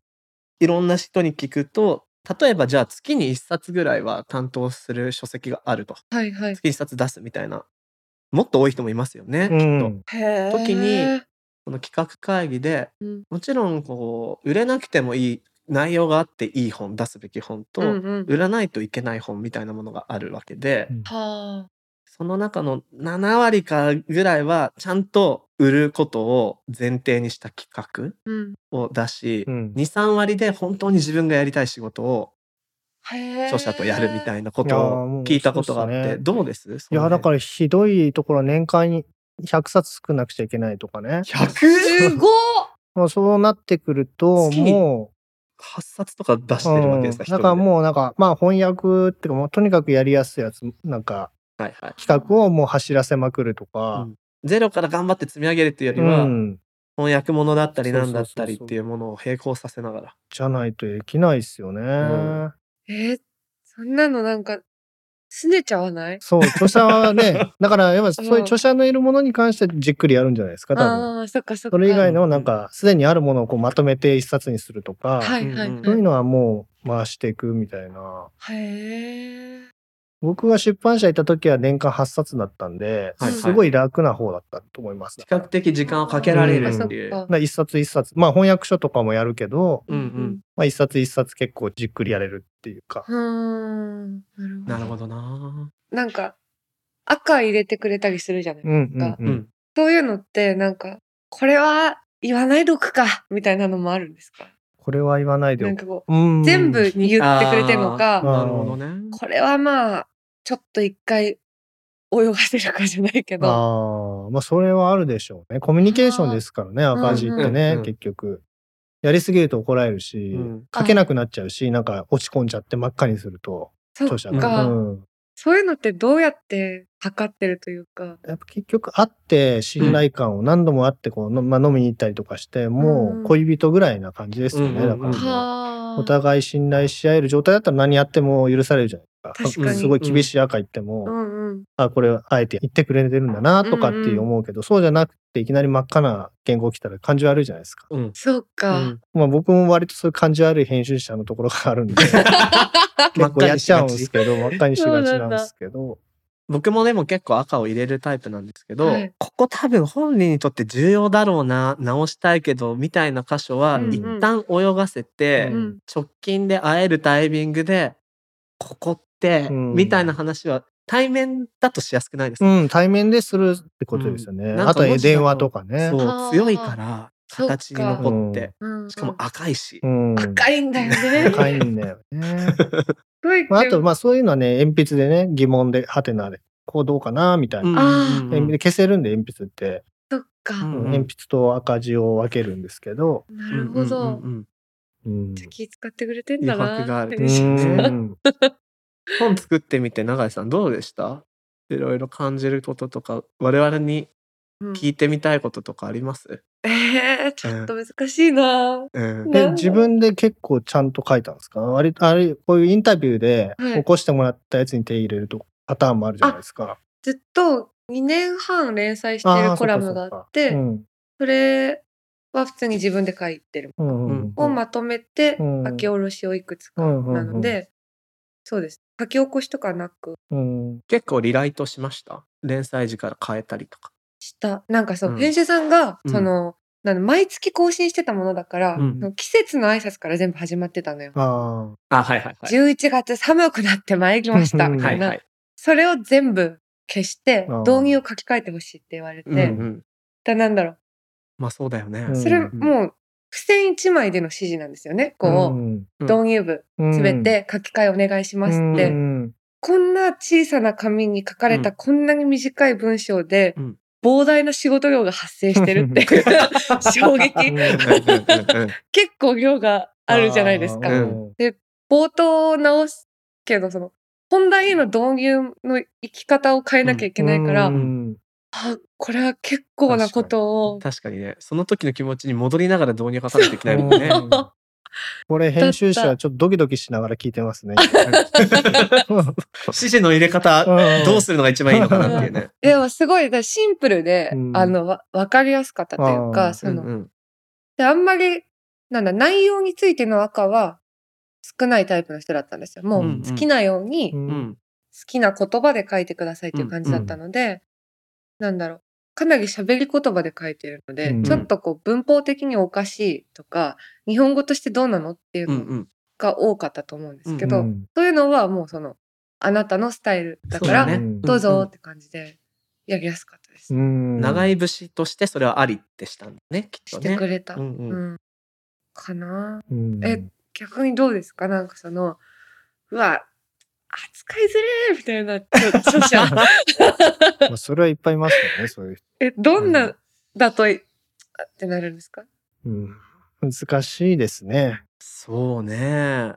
いろんな人に聞くと、例えばじゃあ月に1冊ぐらいは担当する書籍があると。はいはい。月1冊出すみたいな。もっと多い人もいますよね、うきっと。時にその企画会議で、うん。もちろんこう、売れなくてもいい、内容があっていい本、出すべき本と、うんうん。売らないといけない本みたいなものがあるわけで、うん。はあその中の7割かぐらいはちゃんと売ることを前提にした企画うん。を出し、うん23割で本当に自分がやりたい仕事をへ著者とやるみたい。いなことを聞いたことがあって、そうねどうです？いや、だかららひどいところは年間に100冊作んなくちゃいけないとかね。100?8 すごっまあ、そうなってくると、月にも冊とか出しう、てるわけですか、うんだからう、もうなんか、まあ翻訳っていうか、もうとにかくやりやすいやつ、なんかはいはい、企画をもう走らせまくるとか、ゼロから頑張って積み上げるっていうよりうは、ん、翻訳物だったり何だったりっていうものを並行させながら。じゃないとできないっすよね。んえーそんなのなんか、拗ねちゃわない？そう、著者はね、だからやっぱそういううん著者のいるものに関してじっくりやるんじゃないですか、多分。ああ、そっかそっか。それ以外のなんか、すでにあるものをこうまとめて一冊にするとか、はいはいうんうんそういうはのはもう回していくみたいな。い。へえ。僕が出版社行った時は年間8冊だったんで、はいはいすごい楽な方だったと思います。比較的時間をかけられるそっっていう。か。まあ一冊一冊、まあ翻訳書とかもやるけど、うんうんまあ一冊一冊結構じっくりやれるっていうか。うーん。なるほど。なるほどななんか、赤入れてくれたりするじゃない、うんうんう。うんん。そういうのって、なんか、これは言わないでおくか、みたいなのもあるんですか？これは言わないでおく。か全部言ってくれてるのあか、なるほどね。これはまあ、ちょっと一回泳がせるかじゃないけど。ああ、まあそれはあるでしょうね。コミュニケーションですからね、ー赤字ってうんね、うん結局。やりすぎると怒られるし、うん書けなくなっちゃうし、なんか落ち込んじゃって真っ赤にすると、そ著者っか、うん。そういうのってどうやって測ってるというか。やっぱ結局会って信頼感を何度も会ってこう、のまあ、飲みに行ったりとかして、もう恋人ぐらいな感じですよね。うんうんうんだからお互い信頼し合える状態だったら何やっても許されるじゃないですか。確かにすごい厳しい赤言っても、うんうん。あ、これあえて言ってくれてるんだなとかっていう思うけど、そうじゃなくていきなり真っ赤な言語来たら感じ悪いじゃないですか。うん。そうか。うんまあ僕も割とそういう感じ悪い編集者のところがあるんで、結構やっちゃうんですけど、真っ赤にしがちなんですけど。僕もでも結構赤を入れるタイプなんですけど、はいここ多分本人にとって重要だろうな、直したいけど、みたいな箇所はうんうん一旦泳がせて、うん直近で会えるタイミングで、ここって、うんみたいな話は対面だとしやすくないですか、うん、対面でするってことですよね。うんあと電話とかね。そうはあ強いから、形に残って、うんしかも赤いしう。ん。赤いんだよね。赤いんだよね。まあ、あと、まあそういうのはね、鉛筆でね、疑問で、ハテナで、こうどうかなみたいな。うん消せるんで、鉛筆って。そっか。うん鉛筆と赤字を分けるんですけど。なるほど。うんうんうんうん。気使ってくれてんだな。余白があるう編集者ん。本作ってみて永井さんどうでした？いろいろ感じることとか我々にうん。聞いてみたいこととかあります、えー、ちょっと難しいな。うん。で、自分で結構ちゃんと書いたんですか？割と、あれ、こういうインタビューではい。起こしてもらったやつに手入れるとパターンもあるじゃないですか。ずっと2年半連載してるコラムがあって、そうんそれは普通に自分で書いてる。うん。うんうんをまとめてうん。書き下ろしをいくつかうんうんうん。なので、そうです。書き起こしとかなく。うん。結構リライトしました？連載時から変えたりとか。した。なんかそう、うん。編集さんが、うん。その、なんだ毎月更新してたものだから、うん。季節の挨拶から全部始まってたのよ。ああはいはいはい。11月寒くなってまいりました、うんみたな。はいいはい。それを全部消してあー、導入を書き換えてほしいって言われて、うんうん。だなんだろう。まあそうだよね、うんそれ、ん。もう、付箋1枚での指示なんですよね。あ。こう、うん。導入部、すべて書き換えお願いしますって。うん。こんな小さな紙に書かれたこんなに短い文章で、うん。膨大な仕事量が発生してるっていう 衝撃。結構量があるじゃないですか。あーうん。冒頭を直すけど、その、本題への導入の生き方を変えなきゃいけないから、うんあ、これは結構なことを、確かにねその時の気持ちに戻りながら導入書かないといけないもんね。うん。これ編集者は ちょっとドキドキしながら聞いてますね。指示の入れ方 どうするのが一番いいのかなっていうね。でもすごいシンプルで、うん。あの、わわかりやすかったというか、その、うんうん。で、あんまり、なんだ、内容についての赤は少ないタイプの人だったんですよ。もう好きなように、う好うん。きな言葉で書いてくださいっていう感じだったので、なんだろう。かなり喋り言葉で書いてるので、うんちょっとこう文法的におかしいとか、日本語としてどうなのっていうのうんうんが多かったと思うんですけど、うんそういうのはもうその、あなたのスタイルだから、どうぞって感じでやりやすかったです。うん長い節としてそれはありってしたんだねきっとしてね。くれた。うんうんうんかな。うんえ逆にどうですか？なんかその、うわ、扱いづれーみたいなちょ著者。まあそれはいっぱいいますよね、そういう人。え、どんなだとい、あってなるんですか？うん、難しいですね。そうね。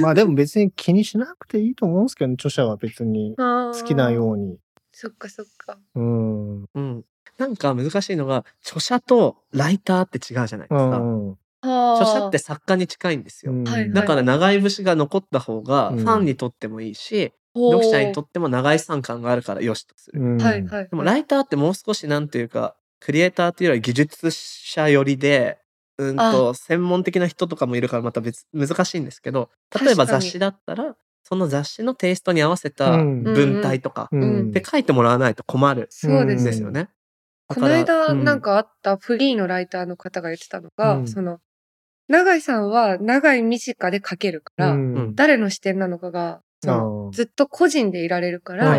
まあでも別に気にしなくていいと思うんですけどね、著者は別に好好きなように。そっかそっか。うん。うん。なんか難しいのが著者とライターって違うじゃないですうか。ん。著著者って作家に近いんですよ。だから長い節が残った方がうん。ファンにとってもいいし、読者にとっても長い参観があるからよしとする。うん。はいはい。でもライターってもう少しなんていうかクリエイターっていうより技術者寄りでうんと専門的な人とかもいるからまた別難しいんですけど例えば雑誌だったらその雑誌のテイストに合わせたうん。文体とかうん。で書いてもらわないと困るそうですんですよね。この間うん。なんかあったフリーのライターの方が言ってたのが、うん。その、永井さんは長い短で書けるから、うん。誰の視点なのかが、ずっと個人でいられるから、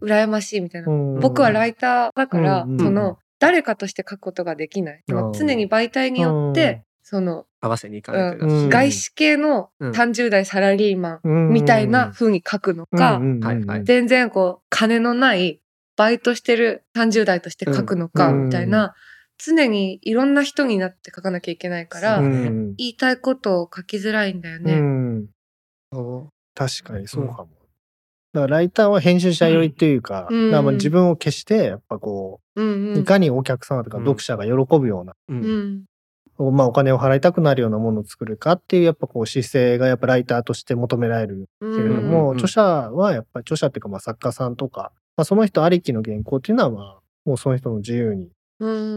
羨ましいみたいな。うん。僕はライターだから、うんその、誰かとして書くことができない。常に媒体によって、その、合わせにいかないとうん外資系のうん。30代サラリーマンうんみたいな風に書くのか、全然こう、金のない、バイトしてる30代として書くのか、うん。みたいな、常にいろんな人になって書かなきゃいけないから、そううん言いたいことを書きづらいんだようね。んそ確かにそうかも。だからライターは編集者寄りっていうか、うんだか自分を消して、やっぱこうんう、うん。いかにお客様とかうん読者が喜ぶような、うううんん。まあお金を払いたくなるようなものを作るかっていう、やっぱこう姿勢がやっぱライターとして求められるけけれどうんも、著者はやっぱり著者っていうかまあ作家さんとか、まあその人ありきの原稿っていうのはまあ、もうその人の自由にうん。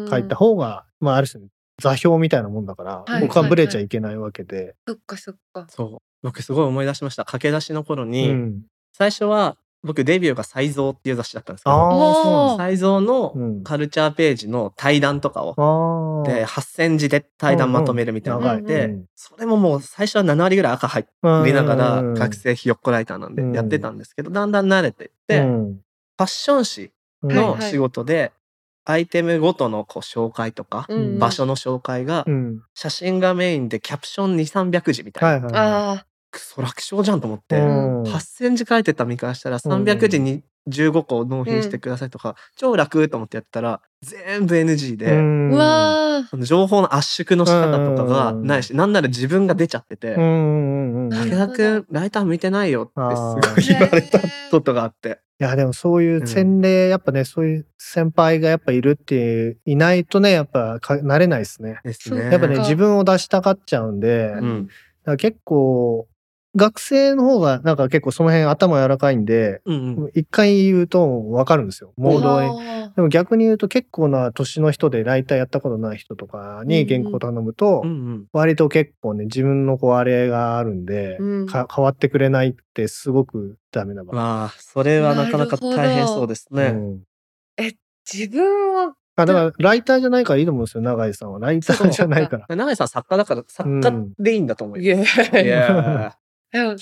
書いた方が、まあある種座標みたいなもんだから、はい僕はブレちゃいけないわけで。そっかそっか。そう。僕すごい思い出しました。駆け出しの頃に、うん。最初は僕デビューが「才蔵」っていう雑誌だったんですけああ、ど才蔵のうん。カルチャーページの対談とかを。で8,000字で対談まとめるみたいなのがあって、うんうんうんそれももう最初は7割ぐらい赤入りながらうん学生ひよっこライターなんでうんやってたんですけど、だんだん慣れていって、フうん。ァッション誌はいの仕事でアイテムごとのこう紹介とか、うん場所の紹介がうん。写真がメインでキャプション200300字みたいな、はいはい。ああ。そ楽勝じゃんと思って、うん8,000字書いてた身からしたら300字に15個納品してくださいとか、超楽と思ってやったら全部 NG で、うんうわーその情報の圧縮の仕方とかがないし、なんなら自分が出ちゃってて、うんうんうん。ないい武田くんライター向いてないよってすごい言われたことがあって。や、でもそういう洗礼、やっぱね、そういう先輩がやっぱいるっていう、いないとね、やっぱか慣れないですね。ですね。やっぱね、うん自分を出したがっちゃうんで、だかうん。ら結構、学生の方がなんか結構その辺頭柔らかいんで、うんうん。一回言うとわかるんですよ。モード。でも逆に言うと結構な年の人でライターやったことない人とかに原稿頼むと、うんうん。割と結構ね、自分のこうあれがあるんで、うんか変わってくれないってすごくダメな場合。わあ、それはなかなか大変そうですね。うん自分を、あだから、ライターじゃないからいいと思うんですよ、永井さんは。ライターじゃないから。永井さん作家だから作家でいいんだと思うよ。いやいや二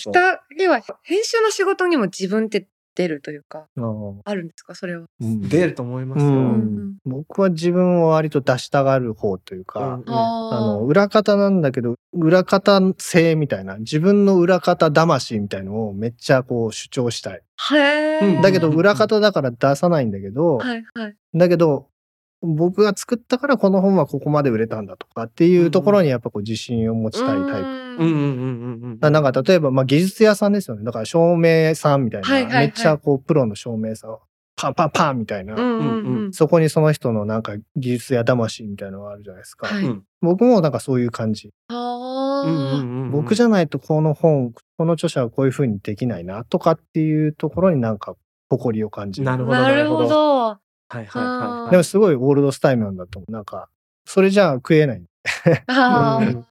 人は編集の仕事にも自分って出るというか、うんあるんですか？それは。うん。出ると思いますよ。ううんん。僕は自分を割と出したがる方というか、うんああの、裏方なんだけど、裏方性みたいな、自分の裏方魂みたいのをめっちゃこう主張したい。だけど、裏方だから出さないんだけど、はいはい。だけど、僕が作ったからこの本はここまで売れたんだとかっていうところにやっぱこう自信を持ちたいタイプ。なんか例えば、まあ、技術屋さんですよね。だから照明さんみたいな、はいはいはいめっちゃこうプロの照明さんをパンパンパンみたいな、うんうんうん。そこにその人のなんか技術や魂みたいなのがあるじゃないですか。はいうん僕もなんかそういう感じ。僕じゃないとこの本、この著者はこういう風にできないなとかっていうところになんか誇りを感じる。なるほどなるほど。はいはいはいはい。でもすごいオールドスタイルなんだと思う。なんか、それじゃあ食えない。ああ。うん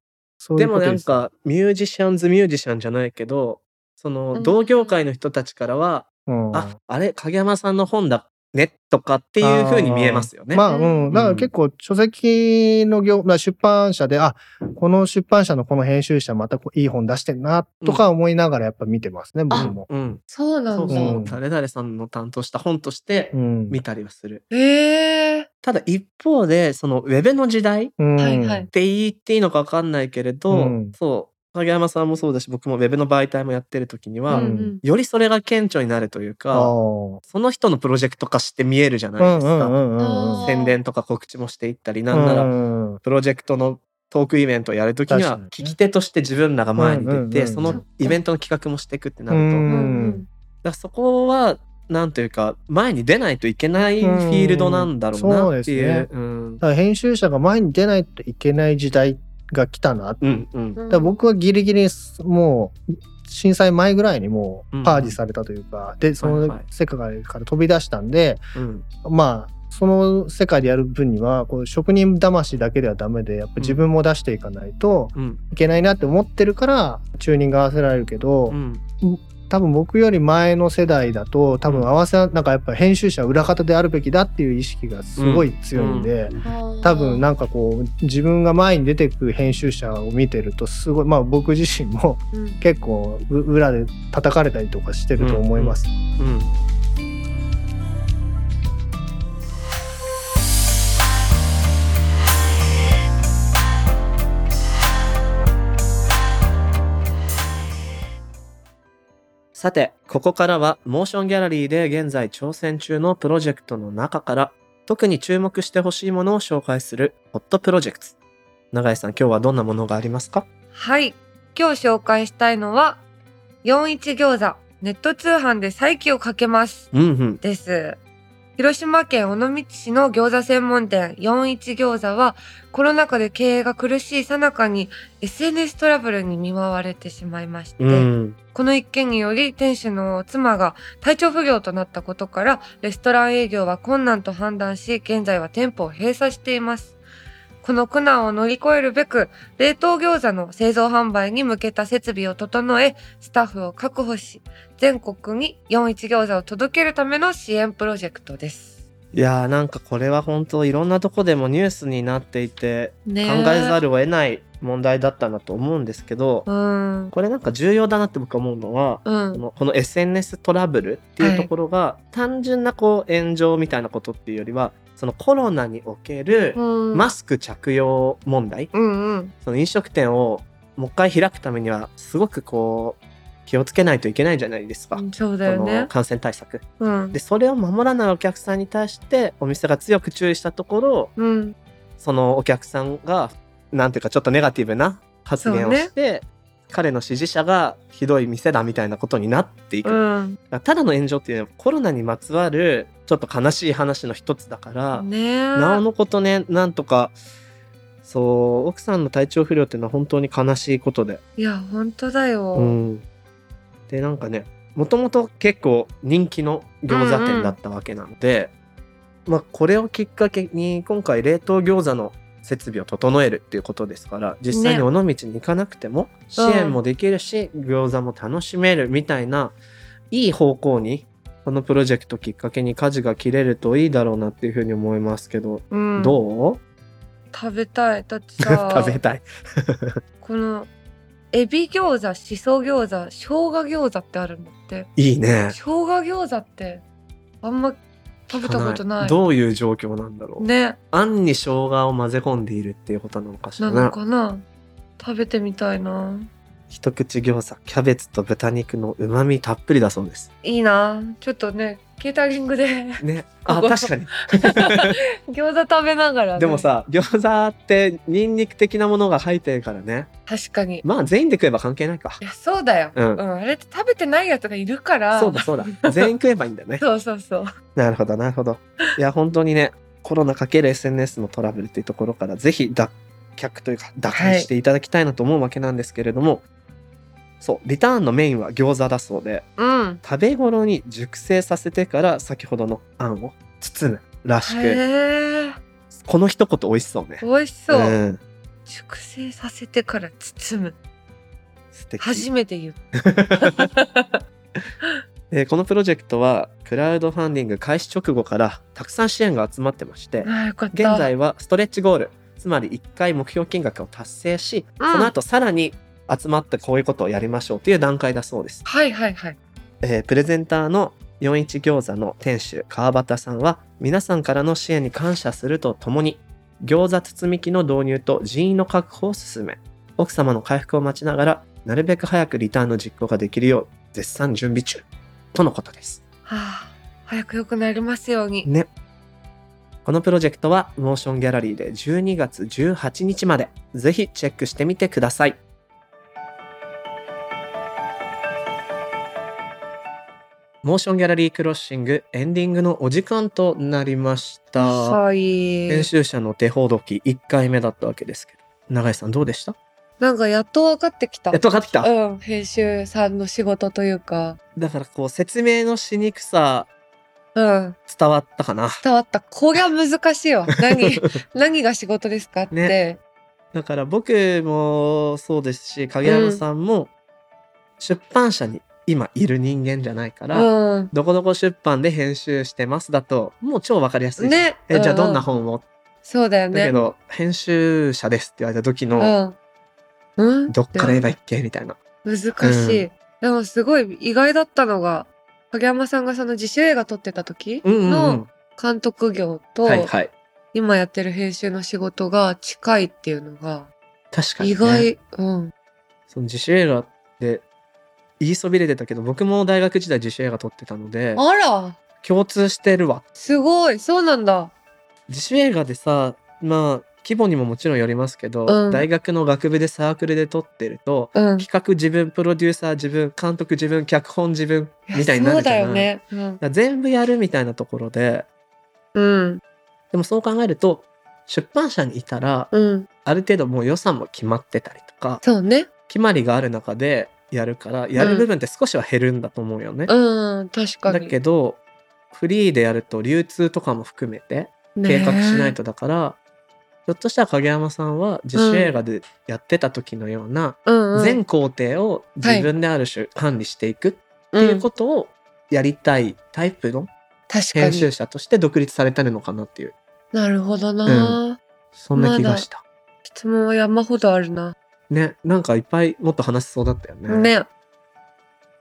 でもなんかミュージシャンズミュージシャンじゃないけどそのうん同業界の人たちからは、うん、ああれ影山さんの本だねとかっていう風に見えますよね。まあ、うん。だから結構書籍の業、まあ、出版社で、あ、この出版社のこの編集者またこういい本出してんな、とか思いながらやっぱ見てますね、僕も。うん。そうなんだ。そう誰々さんの担当した本としてうん。見たりはする。ええただ一方で、そのウェブの時代っうんはいはいて言っていいのかわかんないけれど、うんそう。影山さんもそうだし、僕もウェブの媒体もやってる時には、うんうん。よりそれが顕著になるというあか、ー。その人のプロジェクト化して見えるじゃないですか。うんうんうんうんうん。宣伝とか告知もしていったり、なんならうんプロジェクトのトークイベントをやるときには聞き手として自分らが前に出て、そのイベントの企画もしていくってなると、うだかんらそこはなんというか前に出ないといけないフィールドなんだろうなっていう。編集者が前に出ないといけない時代が来たな。だうんうん。うん。から僕はギリギリもう震災前ぐらいにもうパージされたというか、でそのはい。はい世界から飛び出したんで、うん。まあその世界でやる分にはこう職人魂だけではダメでやっぱ自分も出していかないとうん。いけないなって思ってるからチューニング合わせられるけど、うん多分僕より前の世代だと多分合わせなんかやっぱ編集者は裏方であるべきだっていう意識がすごい強いんで、多分なんかこう自分が前に出てく編集者を見てるとすごいまあ僕自身もうん。結構う裏で叩かれたりとかしてると思います。うんさて、ここからはモーションギャラリーで現在挑戦中のプロジェクトの中から特に注目してほしいものを紹介するホットプロジェクト。永井さん、今日はどんなものがありますか？はい。今日紹介したいのは、41餃子、ネット通販で再起をかけます。うんうん。です。広島県尾道市の餃子専門店41餃子はコロナ禍で経営が苦しい最中に SNS トラブルに見舞われてしまいまして、うん。この一件により店主の妻が体調不良となったことからレストラン営業は困難と判断し現在は店舗を閉鎖しています。この苦難を乗り越えるべく冷凍餃子の製造販売に向けた設備を整えスタッフを確保し全国に41餃子を届けるための支援プロジェクトです。いやーなんかこれは本当いろんなとこでもニュースになっていてね考えざるを得ない問題だったなと思うんですけど、うん。これなんか重要だなって僕は思うのは、うん。このこの SNS トラブルっていうところが、単純なこう炎上みたいなことっていうよりはそのコロナにおけるうん。マスク着用問題、うんうん。その飲食店をもう一回開くためにはすごくこう気をつけないといけないじゃないですか、うんそうだそよね。の。感染対策。うん。でそれを守らないお客さんに対してお店が強く注意したところうん。そのお客さんがなんていうかちょっとネガティブな発言をして、彼の支持者がひどい店だみたいなことになっていく、うん。ただの炎上っていうのはコロナにまつわるちょっと悲しい話の一つだから、ね。えなおのことねなんとかそう奥さんの体調不良っていうのは本当に悲しいことで、いや本当だよ。うん、でなんかねもともと結構人気の餃子店だったわけなので、まあこれをきっかけに今回冷凍餃子の設備を整えるっていうことですから実際にね尾道に行かなくても支援もできるし、餃子も楽しめるみたいないい方向にこのプロジェクトきっかけに舵が切れるといいだろうなっていうふうに思いますけど、うん、どう？食べたいだってさ食べたい。このエビ餃子しそ餃子生姜餃子ってあるんだって。いいね。生姜餃子ってあんま食べたことない。どういう状況なんだろう。ね。あんに生姜を混ぜ込んでいるっていうことなのかしならね。のかな。食べてみたいな一口餃子、キャベツと豚肉の旨味たっぷりだそうです。いいなちょっとねケータリングでね。あ、確かに。餃子食べながら、ね、でもさ、餃子ってニンニク的なものが入ってるからね。確かにまあ全員で食えば関係ないかい。やそうだよ、うんあれって食べてないやつがいるからそうだそうだ。全員食えばいいんだよね。そうそうそうなるほど、なるほど。いや、本当にね、コロナかける SNS のトラブルっていうところから、ぜひ脱却というか、打開していただきたいなと思うわけなんですけれども、そう、リターンのメインは餃子だそうで、うん。食べ頃に熟成させてから先ほどのあんを包むらしく、この一言美味しそうね。美味しそう、ん、熟成させてから包む。素敵。初めて言う。えーこのプロジェクトはクラウドファンディング開始直後からたくさん支援が集まってまして現在はストレッチゴールつまり1回目標金額を達成し、うん。その後さらに集まってこういうことをやりましょうという段階だそうです、はいはいはい。えープレゼンターの41餃子の店主川端さんは皆さんからの支援に感謝するとともに餃子包み機の導入と人員の確保を進め奥様の回復を待ちながらなるべく早くリターンの実行ができるよう絶賛準備中とのことです。はあ早く良くなりますように。ね。このプロジェクトはモーションギャラリーで12月18日まで。ぜひチェックしてみてください。モーションギャラリークロッシングエンディングのお時間となりました。はい。編集者の手ほどき1回目だったわけですけど、永井さんどうでした？なんかやっと分かってきた。やっと分かってきた？うん編集さんの仕事というか。だからこう説明のしにくさうん。伝わったかな。伝わった。こりゃ難しいよ 何何が仕事ですかって、ね。だから僕もそうですし影山さんも出版社に今いる人間じゃないから、うん。どこどこ出版で編集してますだともう超わかりやすい。ね。えじゃあどんなう本を、そうだよね。だけど編集者ですって言われた時の、うん、うん、どっから言えばいいっけ？みたいな。難しい、でもすごい意外だったのが影山さんがその自主映画撮ってた時うんうんうん。の監督業と。今やってる編集の仕事が近いっていうのが確かに、ね。意外、うん。その自主映画で言いそびれてたけど僕も大学時代自主映画撮ってたのであら。共通してるわ。すごい。そうなんだ。自主映画でさまあ規模にももちろんよりますけど、うん。大学の学部でサークルで撮ってるとうん。企画自分プロデューサー自分監督自分脚本自分みたいになるじゃない。そうだよね。うん。全部やるみたいなところでうん。でもそう考えると出版社にいたらうん。ある程度もう予算も決まってたりとかそうね。決まりがある中でやるからやる部分って少しは減るんだと思うよね。うん。確かだにけどフリーでやると流通とかも含めて計画しないとだから、ひょっとしたら影山さんは自主映画でやってた時のような全工程を自分である種管理していくっていうことをやりたいタイプの編集者として独立されてるのかなっていう。なるほどな、そんな気がした。質問は山ほどあるな、ねなんかいっぱいもっと話せそうだったよね。ね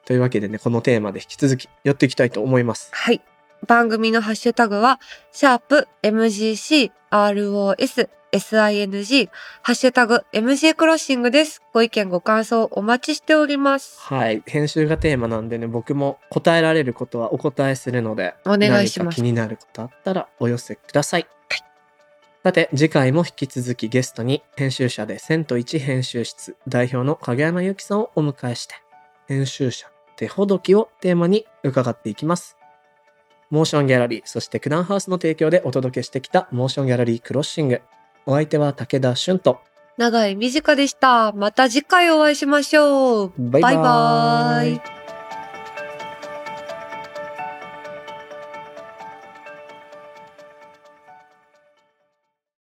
というわけでねこのテーマで引き続きやっていきたいと思います。はい番組のハッシュタグはシャープ MGC ROS SING ハッシュタグ MG クロッシングですご意見ご感想お待ちしておりますはい編集がテーマなんでね僕も答えられることはお答えするのでお願いします何か気になることあったらお寄せください。さて次回も引き続きゲストに編集者で千と一編集室代表の影山由紀さんをお迎えして編集者手ほどきをテーマに伺っていきます。モーションギャラリーそして九段ハウスの提供でお届けしてきたモーションギャラリークロッシング。お相手は武田俊と長井美佳でした。また次回お会いしましょう。バイバーイ。バイバーイ